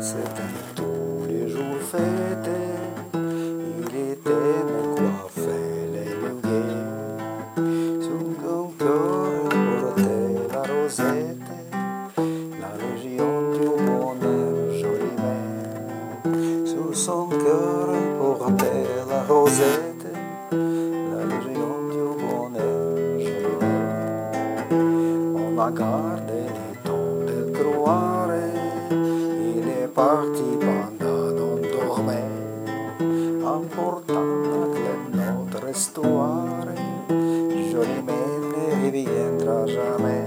c'était tous les jours fêté. Il était me coiffait les muguets. Son cœur portait la rosette, la légion du bonheur joliment. Sur son cœur portait la rosette, la légion ti mandano dove a portare che non restuare io di me rientra a me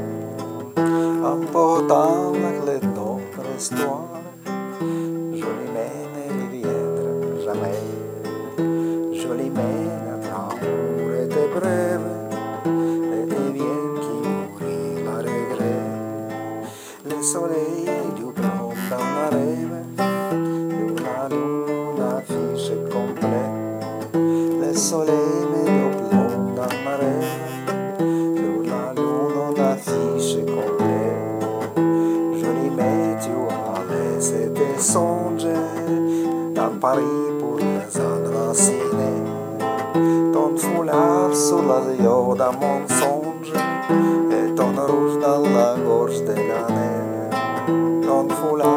a portare che non restuare io di me rientra a me io me tra ore te breve e te vien chi morire la regre. Le soleil du blanc rêve, de la lune affiche complète. Le dans la rêve, de la lune affiche complète. Joliment tu as laissé tes songes dans Paris pour les enraciner. Ton foulard sur d'un mensonge et ton rouge dans la gorge de la. Ton foulard